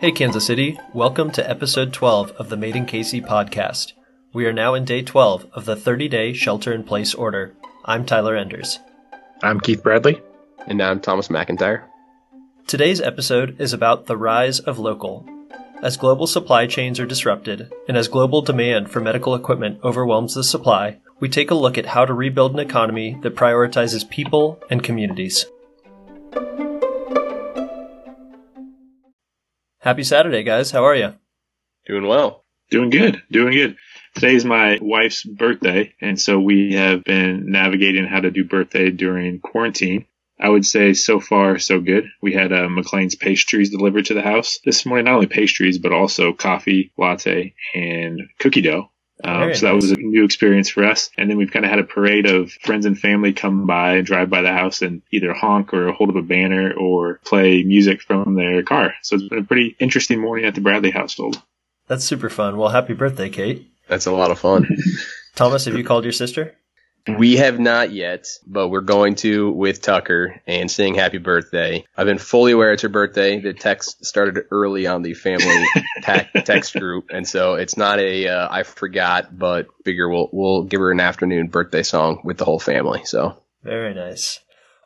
Hey, Kansas City. Welcome to episode 12 of the Made in KC podcast. We are now in day 12 of the 30 day shelter in place order. I'm Tyler Enders. I'm Keith Bradley. And I'm Thomas McIntyre. Today's episode is about the rise of local. As global supply chains are disrupted, and as global demand for medical equipment overwhelms the supply, we take a look at how to rebuild an economy that prioritizes people and communities. Happy Saturday, guys. How are you? Doing well. Doing good. Doing good. Today's my wife's birthday, and so we have been navigating how to do birthday during quarantine. I would say so far so good. We had uh, McLain's pastries delivered to the house this morning. Not only pastries, but also coffee, latte, and cookie dough. Um, so that was a new experience for us. And then we've kind of had a parade of friends and family come by and drive by the house and either honk or hold up a banner or play music from their car. So it's been a pretty interesting morning at the Bradley household. That's super fun. Well, happy birthday, Kate. That's a lot of fun. Thomas, have you called your sister? We have not yet, but we're going to with Tucker and sing happy birthday. I've been fully aware it's her birthday. The text started early on the family text group, and so it's not a uh, I forgot, but figure we'll we'll give her an afternoon birthday song with the whole family. So very nice.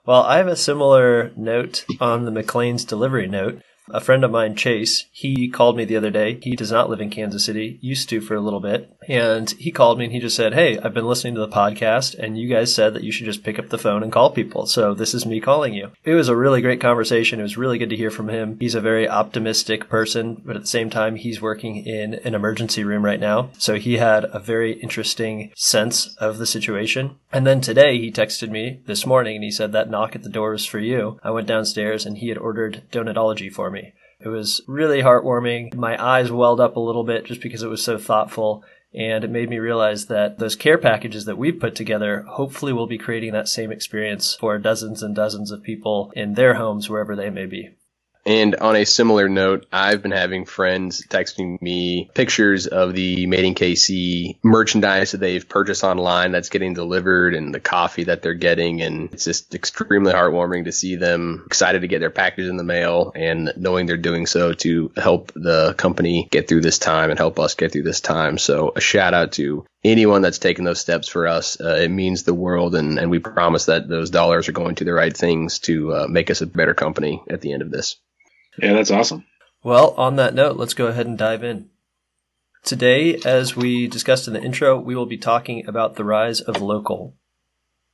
Well, I have a similar note on the McLain's delivery note. A friend of mine, Chase, he called me the other day. He does not live in Kansas City, used to for a little bit. And he called me and he just said, Hey, I've been listening to the podcast and you guys said that you should just pick up the phone and call people. So this is me calling you. It was a really great conversation. It was really good to hear from him. He's a very optimistic person, but at the same time, he's working in an emergency room right now. So he had a very interesting sense of the situation. And then today he texted me this morning and he said that knock at the door was for you. I went downstairs and he had ordered donutology for me. It was really heartwarming. My eyes welled up a little bit just because it was so thoughtful. And it made me realize that those care packages that we've put together hopefully will be creating that same experience for dozens and dozens of people in their homes, wherever they may be. And on a similar note, I've been having friends texting me pictures of the Made in KC merchandise that they've purchased online that's getting delivered and the coffee that they're getting. And it's just extremely heartwarming to see them excited to get their package in the mail and knowing they're doing so to help the company get through this time and help us get through this time. So a shout out to anyone that's taken those steps for us. Uh, it means the world, and, and we promise that those dollars are going to the right things to uh, make us a better company at the end of this. Yeah, that's awesome. Well, on that note, let's go ahead and dive in. Today, as we discussed in the intro, we will be talking about the rise of local.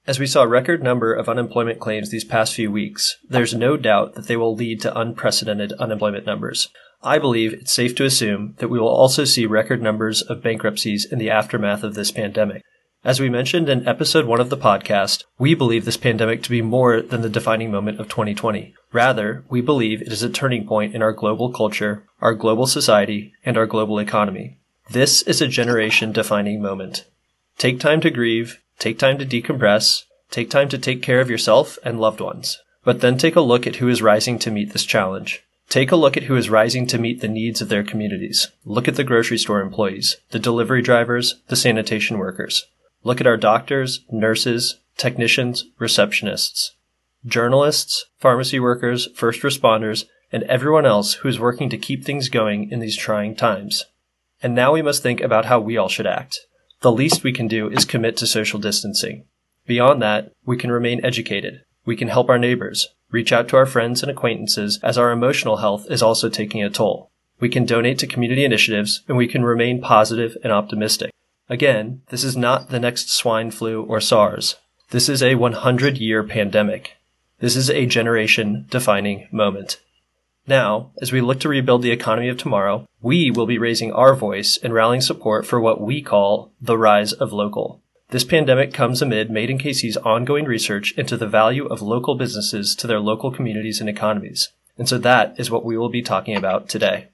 As we saw a record number of unemployment claims these past few weeks, there's no doubt that they will lead to unprecedented unemployment numbers. I believe it's safe to assume that we will also see record numbers of bankruptcies in the aftermath of this pandemic. As we mentioned in episode one of the podcast, we believe this pandemic to be more than the defining moment of 2020. Rather, we believe it is a turning point in our global culture, our global society, and our global economy. This is a generation defining moment. Take time to grieve, take time to decompress, take time to take care of yourself and loved ones. But then take a look at who is rising to meet this challenge. Take a look at who is rising to meet the needs of their communities. Look at the grocery store employees, the delivery drivers, the sanitation workers. Look at our doctors, nurses, technicians, receptionists, journalists, pharmacy workers, first responders, and everyone else who is working to keep things going in these trying times. And now we must think about how we all should act. The least we can do is commit to social distancing. Beyond that, we can remain educated. We can help our neighbors, reach out to our friends and acquaintances as our emotional health is also taking a toll. We can donate to community initiatives and we can remain positive and optimistic. Again, this is not the next swine flu or SARS. This is a 100 year pandemic. This is a generation defining moment. Now, as we look to rebuild the economy of tomorrow, we will be raising our voice and rallying support for what we call the rise of local. This pandemic comes amid Made in KC's ongoing research into the value of local businesses to their local communities and economies. And so that is what we will be talking about today.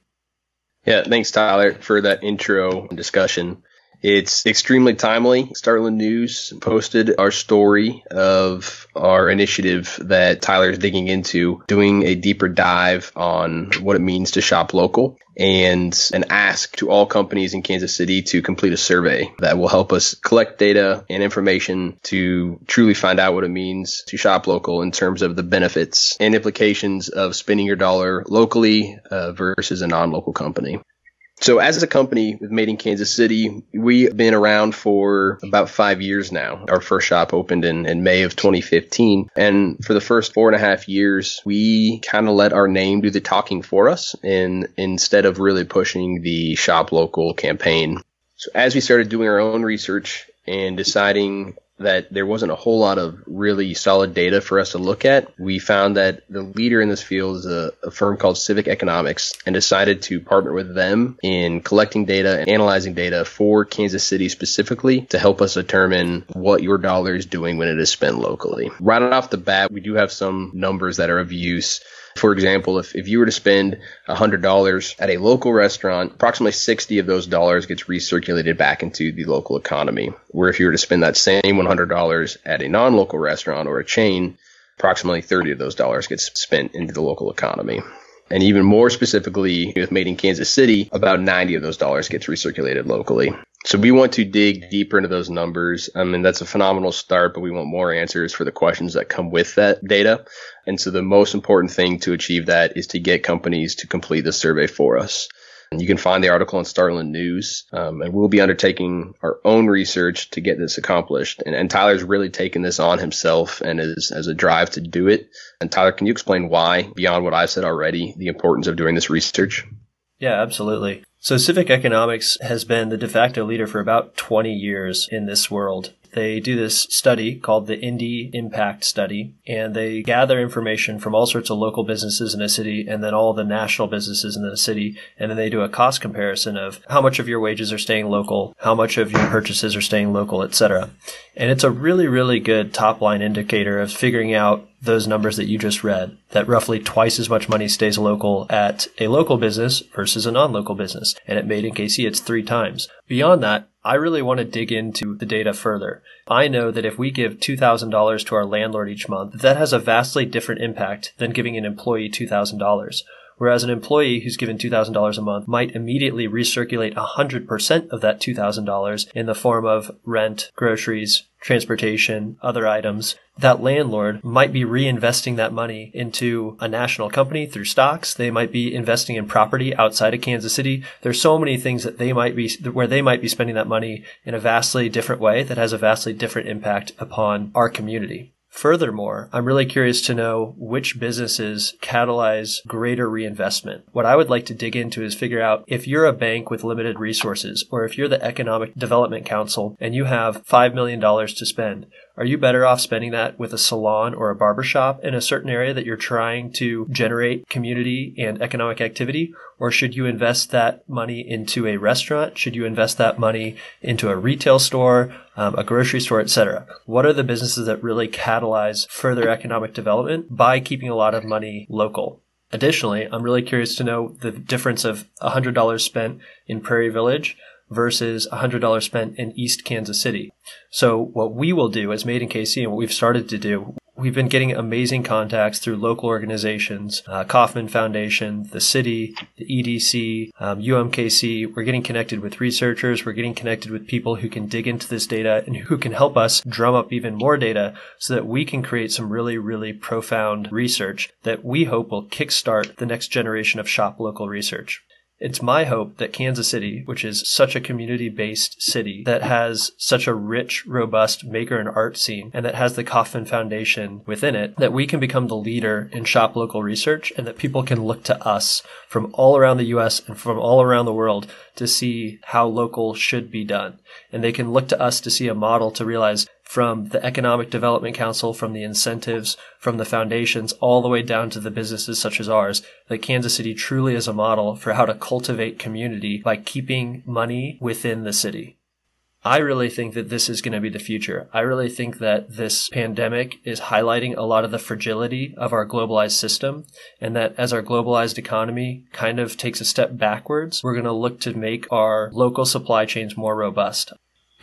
Yeah, thanks, Tyler, for that intro and discussion. It's extremely timely. Startland News posted our story of our initiative that Tyler is digging into, doing a deeper dive on what it means to shop local and an ask to all companies in Kansas City to complete a survey that will help us collect data and information to truly find out what it means to shop local in terms of the benefits and implications of spending your dollar locally uh, versus a non-local company. So as a company with Made in Kansas City, we've been around for about five years now. Our first shop opened in, in May of 2015. And for the first four and a half years, we kind of let our name do the talking for us and instead of really pushing the shop local campaign. So as we started doing our own research and deciding that there wasn't a whole lot of really solid data for us to look at. We found that the leader in this field is a, a, firm called Civic Economics and decided to partner with them in collecting data and analyzing data for Kansas City specifically to help us determine what your dollar is doing when it is spent locally. Right off the bat, we do have some numbers that are of use for example, if, if you were to spend $100 at a local restaurant, approximately 60 of those dollars gets recirculated back into the local economy. Where if you were to spend that same $100 at a non-local restaurant or a chain, approximately 30 of those dollars gets spent into the local economy. And even more specifically, with Made in Kansas City, about 90 of those dollars gets recirculated locally. So we want to dig deeper into those numbers. I mean, that's a phenomenal start, but we want more answers for the questions that come with that data. And so the most important thing to achieve that is to get companies to complete the survey for us. And you can find the article on Startland News, um, and we'll be undertaking our own research to get this accomplished. And, and Tyler's really taken this on himself and is as a drive to do it. And Tyler, can you explain why, beyond what I've said already, the importance of doing this research? Yeah, absolutely. So Civic Economics has been the de facto leader for about 20 years in this world. They do this study called the Indie Impact Study, and they gather information from all sorts of local businesses in a city and then all the national businesses in the city. And then they do a cost comparison of how much of your wages are staying local, how much of your purchases are staying local, etc. And it's a really, really good top line indicator of figuring out those numbers that you just read, that roughly twice as much money stays local at a local business versus a non-local business. And at Made in KC, it's three times. Beyond that, I really want to dig into the data further. I know that if we give $2,000 to our landlord each month, that has a vastly different impact than giving an employee $2,000. Whereas an employee who's given $2,000 a month might immediately recirculate 100% of that $2,000 in the form of rent, groceries, transportation, other items. That landlord might be reinvesting that money into a national company through stocks. They might be investing in property outside of Kansas City. There's so many things that they might be, where they might be spending that money in a vastly different way that has a vastly different impact upon our community. Furthermore, I'm really curious to know which businesses catalyze greater reinvestment. What I would like to dig into is figure out if you're a bank with limited resources or if you're the Economic Development Council and you have $5 million to spend, are you better off spending that with a salon or a barbershop in a certain area that you're trying to generate community and economic activity? Or should you invest that money into a restaurant? Should you invest that money into a retail store, um, a grocery store, etc.? What are the businesses that really catalyze further economic development by keeping a lot of money local? Additionally, I'm really curious to know the difference of $100 spent in Prairie Village versus $100 spent in East Kansas City. So what we will do as Made in KC and what we've started to do, we've been getting amazing contacts through local organizations, uh, Kauffman Foundation, the city, the EDC, um, UMKC. We're getting connected with researchers. We're getting connected with people who can dig into this data and who can help us drum up even more data so that we can create some really, really profound research that we hope will kickstart the next generation of shop local research. It's my hope that Kansas City, which is such a community based city that has such a rich, robust maker and art scene and that has the Kauffman Foundation within it, that we can become the leader in shop local research and that people can look to us from all around the US and from all around the world to see how local should be done. And they can look to us to see a model to realize from the Economic Development Council, from the incentives, from the foundations, all the way down to the businesses such as ours, that Kansas City truly is a model for how to cultivate community by keeping money within the city. I really think that this is going to be the future. I really think that this pandemic is highlighting a lot of the fragility of our globalized system and that as our globalized economy kind of takes a step backwards, we're going to look to make our local supply chains more robust.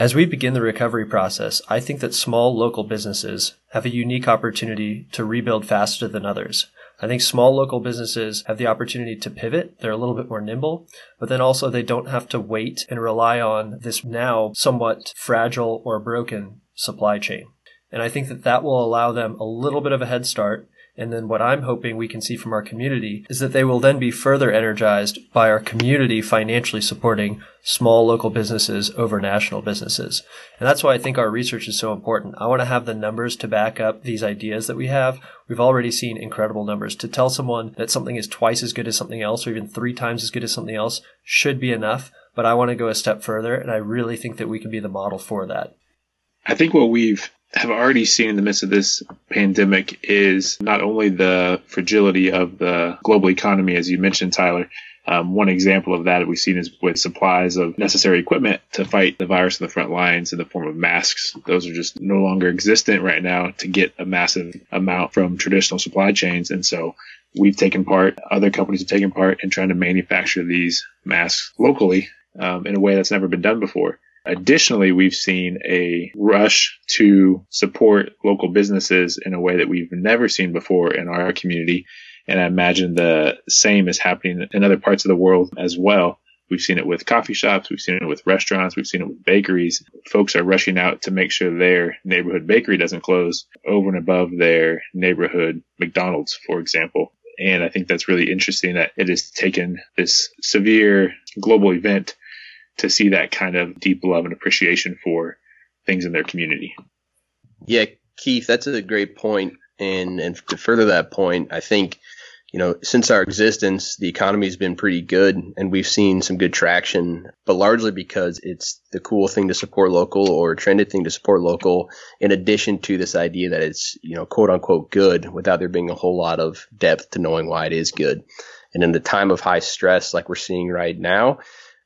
As we begin the recovery process, I think that small local businesses have a unique opportunity to rebuild faster than others. I think small local businesses have the opportunity to pivot. They're a little bit more nimble, but then also they don't have to wait and rely on this now somewhat fragile or broken supply chain. And I think that that will allow them a little bit of a head start and then what I'm hoping we can see from our community is that they will then be further energized by our community financially supporting small local businesses over national businesses. And that's why I think our research is so important. I want to have the numbers to back up these ideas that we have. We've already seen incredible numbers. To tell someone that something is twice as good as something else or even three times as good as something else should be enough. But I want to go a step further. And I really think that we can be the model for that. I think what we've have already seen in the midst of this pandemic is not only the fragility of the global economy, as you mentioned, Tyler. Um, one example of that we've seen is with supplies of necessary equipment to fight the virus in the front lines in the form of masks. Those are just no longer existent right now to get a massive amount from traditional supply chains. And so we've taken part, other companies have taken part in trying to manufacture these masks locally um, in a way that's never been done before. Additionally, we've seen a rush to support local businesses in a way that we've never seen before in our community. And I imagine the same is happening in other parts of the world as well. We've seen it with coffee shops. We've seen it with restaurants. We've seen it with bakeries. Folks are rushing out to make sure their neighborhood bakery doesn't close over and above their neighborhood McDonald's, for example. And I think that's really interesting that it has taken this severe global event to see that kind of deep love and appreciation for things in their community. Yeah, Keith, that's a great point. And and to further that point, I think you know since our existence, the economy has been pretty good, and we've seen some good traction. But largely because it's the cool thing to support local or trended thing to support local. In addition to this idea that it's you know quote unquote good, without there being a whole lot of depth to knowing why it is good. And in the time of high stress like we're seeing right now,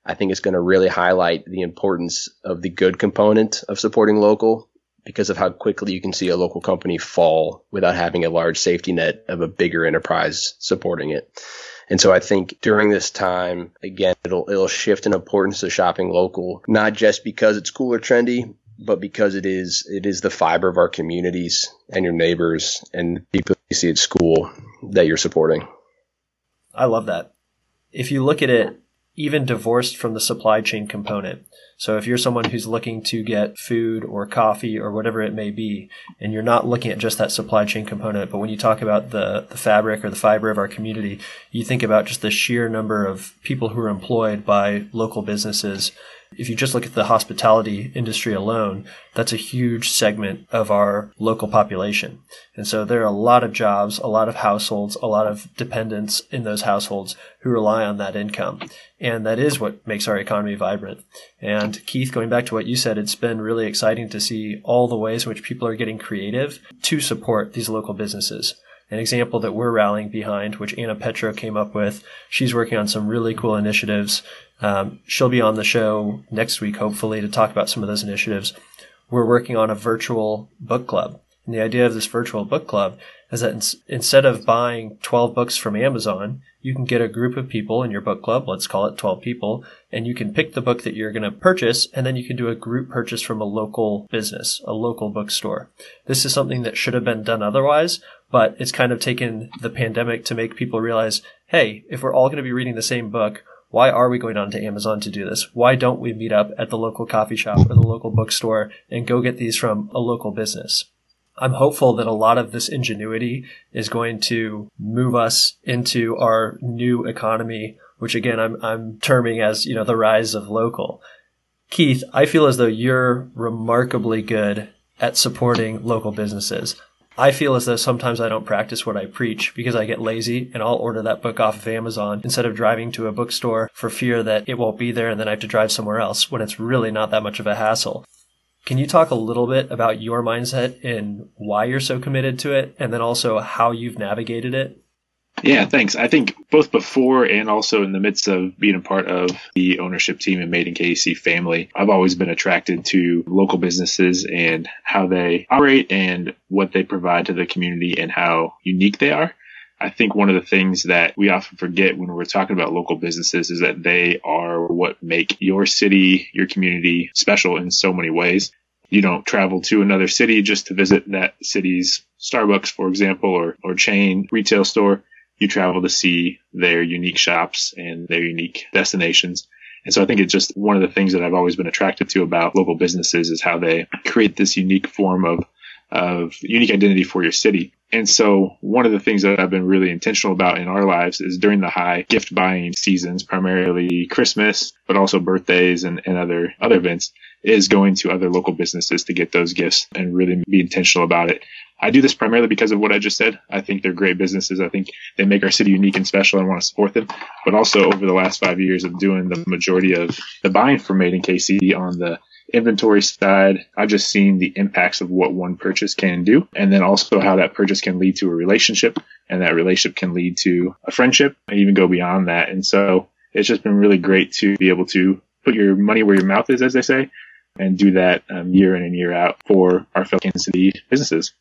I think it's going to really highlight the importance of the good component of supporting local because of how quickly you can see a local company fall without having a large safety net of a bigger enterprise supporting it. And so I think during this time, again, it'll, it'll shift in importance to shopping local, not just because it's cool or trendy, but because it is, it is the fiber of our communities and your neighbors and people you see at school that you're supporting. I love that. If you look at it even divorced from the supply chain component. So if you're someone who's looking to get food or coffee or whatever it may be, and you're not looking at just that supply chain component, but when you talk about the, the fabric or the fiber of our community, you think about just the sheer number of people who are employed by local businesses if you just look at the hospitality industry alone, that's a huge segment of our local population. And so there are a lot of jobs, a lot of households, a lot of dependents in those households who rely on that income. And that is what makes our economy vibrant. And Keith, going back to what you said, it's been really exciting to see all the ways in which people are getting creative to support these local businesses an example that we're rallying behind, which Anna Petro came up with. She's working on some really cool initiatives. Um, she'll be on the show next week, hopefully, to talk about some of those initiatives. We're working on a virtual book club. And the idea of this virtual book club is that in- instead of buying 12 books from Amazon, you can get a group of people in your book club, let's call it 12 people, and you can pick the book that you're going to purchase, and then you can do a group purchase from a local business, a local bookstore. This is something that should have been done otherwise, but it's kind of taken the pandemic to make people realize, hey, if we're all going to be reading the same book, why are we going on to Amazon to do this? Why don't we meet up at the local coffee shop or the local bookstore and go get these from a local business? I'm hopeful that a lot of this ingenuity is going to move us into our new economy, which again, I'm, I'm terming as, you know, the rise of local. Keith, I feel as though you're remarkably good at supporting local businesses. I feel as though sometimes I don't practice what I preach because I get lazy and I'll order that book off of Amazon instead of driving to a bookstore for fear that it won't be there and then I have to drive somewhere else when it's really not that much of a hassle. Can you talk a little bit about your mindset and why you're so committed to it and then also how you've navigated it? Yeah, thanks. I think both before and also in the midst of being a part of the ownership team and Made in KC family, I've always been attracted to local businesses and how they operate and what they provide to the community and how unique they are. I think one of the things that we often forget when we're talking about local businesses is that they are what make your city, your community special in so many ways. You don't travel to another city just to visit that city's Starbucks, for example, or, or chain retail store. You travel to see their unique shops and their unique destinations. And so I think it's just one of the things that I've always been attracted to about local businesses is how they create this unique form of, of unique identity for your city. And so one of the things that I've been really intentional about in our lives is during the high gift buying seasons, primarily Christmas, but also birthdays and, and other, other events is going to other local businesses to get those gifts and really be intentional about it. I do this primarily because of what I just said. I think they're great businesses. I think they make our city unique and special and want to support them. But also over the last five years of doing the majority of the buying for Made in KC on the inventory side, I've just seen the impacts of what one purchase can do. And then also how that purchase can lead to a relationship and that relationship can lead to a friendship and even go beyond that. And so it's just been really great to be able to put your money where your mouth is, as they say, and do that um, year in and year out for our fellow Kansas City businesses.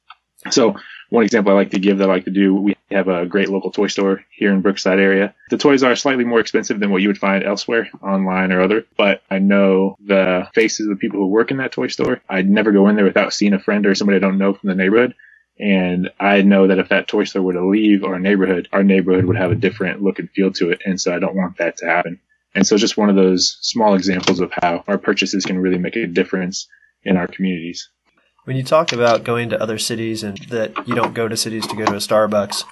So one example I like to give that I like to do, we have a great local toy store here in Brookside area. The toys are slightly more expensive than what you would find elsewhere online or other, but I know the faces of the people who work in that toy store. I'd never go in there without seeing a friend or somebody I don't know from the neighborhood. And I know that if that toy store were to leave our neighborhood, our neighborhood would have a different look and feel to it. And so I don't want that to happen. And so just one of those small examples of how our purchases can really make a difference in our communities. When you talk about going to other cities and that you don't go to cities to go to a Starbucks,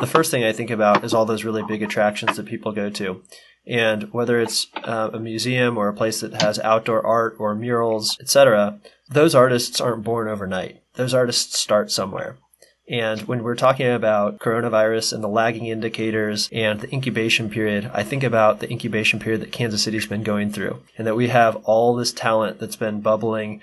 the first thing I think about is all those really big attractions that people go to. And whether it's uh, a museum or a place that has outdoor art or murals, etc., those artists aren't born overnight. Those artists start somewhere. And when we're talking about coronavirus and the lagging indicators and the incubation period, I think about the incubation period that Kansas City's been going through and that we have all this talent that's been bubbling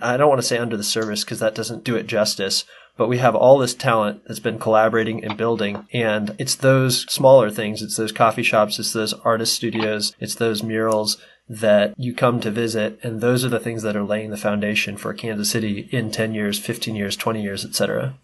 I don't want to say under the surface because that doesn't do it justice, but we have all this talent that's been collaborating and building. And it's those smaller things. It's those coffee shops. It's those artist studios. It's those murals that you come to visit. And those are the things that are laying the foundation for Kansas City in 10 years, 15 years, 20 years, etc.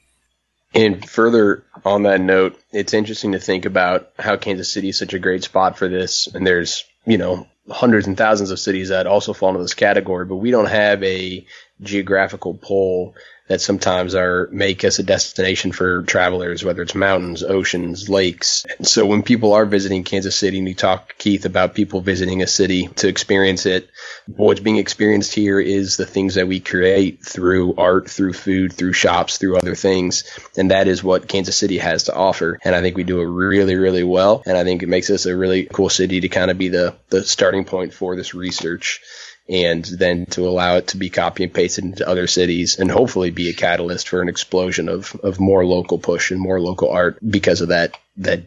And further on that note, it's interesting to think about how Kansas City is such a great spot for this. And there's, you know, hundreds and thousands of cities that also fall into this category, but we don't have a geographical pull that sometimes are make us a destination for travelers, whether it's mountains, oceans, lakes. And so when people are visiting Kansas City, and you talk, Keith, about people visiting a city to experience it, what's being experienced here is the things that we create through art, through food, through shops, through other things. And that is what Kansas City has to offer. And I think we do it really, really well. And I think it makes us a really cool city to kind of be the, the starting point for this research and then to allow it to be copy and pasted into other cities and hopefully be a catalyst for an explosion of, of more local push and more local art because of that that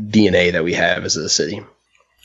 DNA that we have as a city.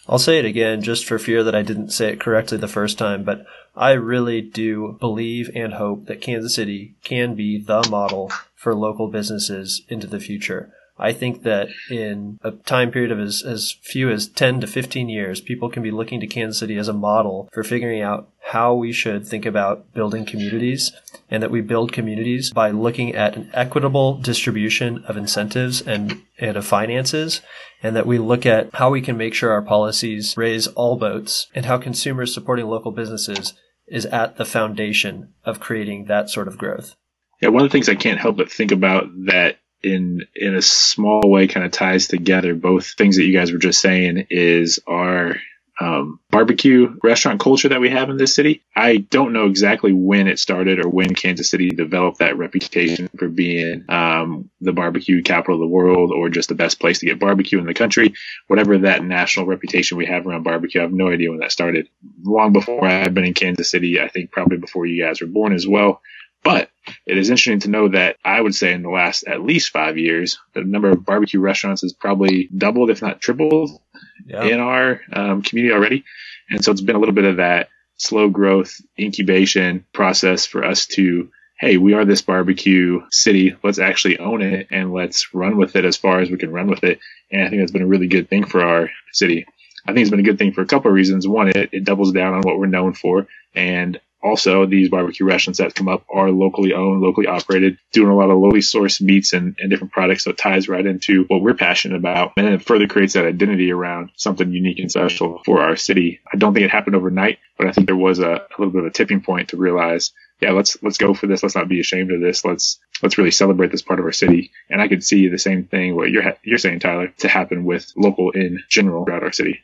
I'll say it again just for fear that I didn't say it correctly the first time, but I really do believe and hope that Kansas City can be the model for local businesses into the future. I think that in a time period of as, as few as 10 to 15 years, people can be looking to Kansas City as a model for figuring out how we should think about building communities and that we build communities by looking at an equitable distribution of incentives and, and of finances and that we look at how we can make sure our policies raise all boats and how consumers supporting local businesses is at the foundation of creating that sort of growth. Yeah, one of the things I can't help but think about that in in a small way kind of ties together both things that you guys were just saying is our um, barbecue restaurant culture that we have in this city. I don't know exactly when it started or when Kansas City developed that reputation for being um, the barbecue capital of the world or just the best place to get barbecue in the country. Whatever that national reputation we have around barbecue, I have no idea when that started. Long before I've been in Kansas City, I think probably before you guys were born as well. But it is interesting to know that I would say in the last at least five years, the number of barbecue restaurants has probably doubled, if not tripled, yeah. in our um, community already. And so it's been a little bit of that slow growth incubation process for us to, hey, we are this barbecue city. Let's actually own it and let's run with it as far as we can run with it. And I think that's been a really good thing for our city. I think it's been a good thing for a couple of reasons. One, it, it doubles down on what we're known for. And also these barbecue restaurants that come up are locally owned, locally operated, doing a lot of locally sourced meats and, and different products. So it ties right into what we're passionate about. And it further creates that identity around something unique and special for our city. I don't think it happened overnight, but I think there was a, a little bit of a tipping point to realize yeah, let's let's go for this. Let's not be ashamed of this. Let's let's really celebrate this part of our city. And I could see the same thing what you're ha- you're saying, Tyler, to happen with local in general throughout our city.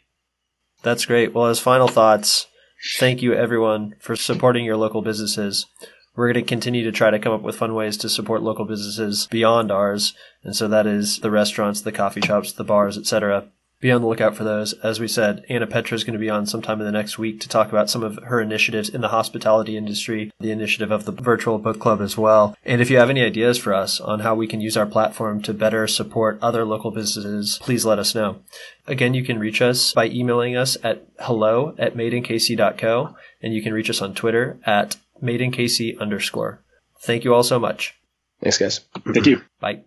That's great. Well, as final thoughts, thank you everyone for supporting your local businesses. We're going to continue to try to come up with fun ways to support local businesses beyond ours, and so that is the restaurants, the coffee shops, the bars, etc be on the lookout for those. As we said, Anna Petra is going to be on sometime in the next week to talk about some of her initiatives in the hospitality industry, the initiative of the virtual book club as well. And if you have any ideas for us on how we can use our platform to better support other local businesses, please let us know. Again, you can reach us by emailing us at hello at madeinkc.co, and you can reach us on Twitter at madeinkc underscore. Thank you all so much. Thanks, guys. Thank you. Bye.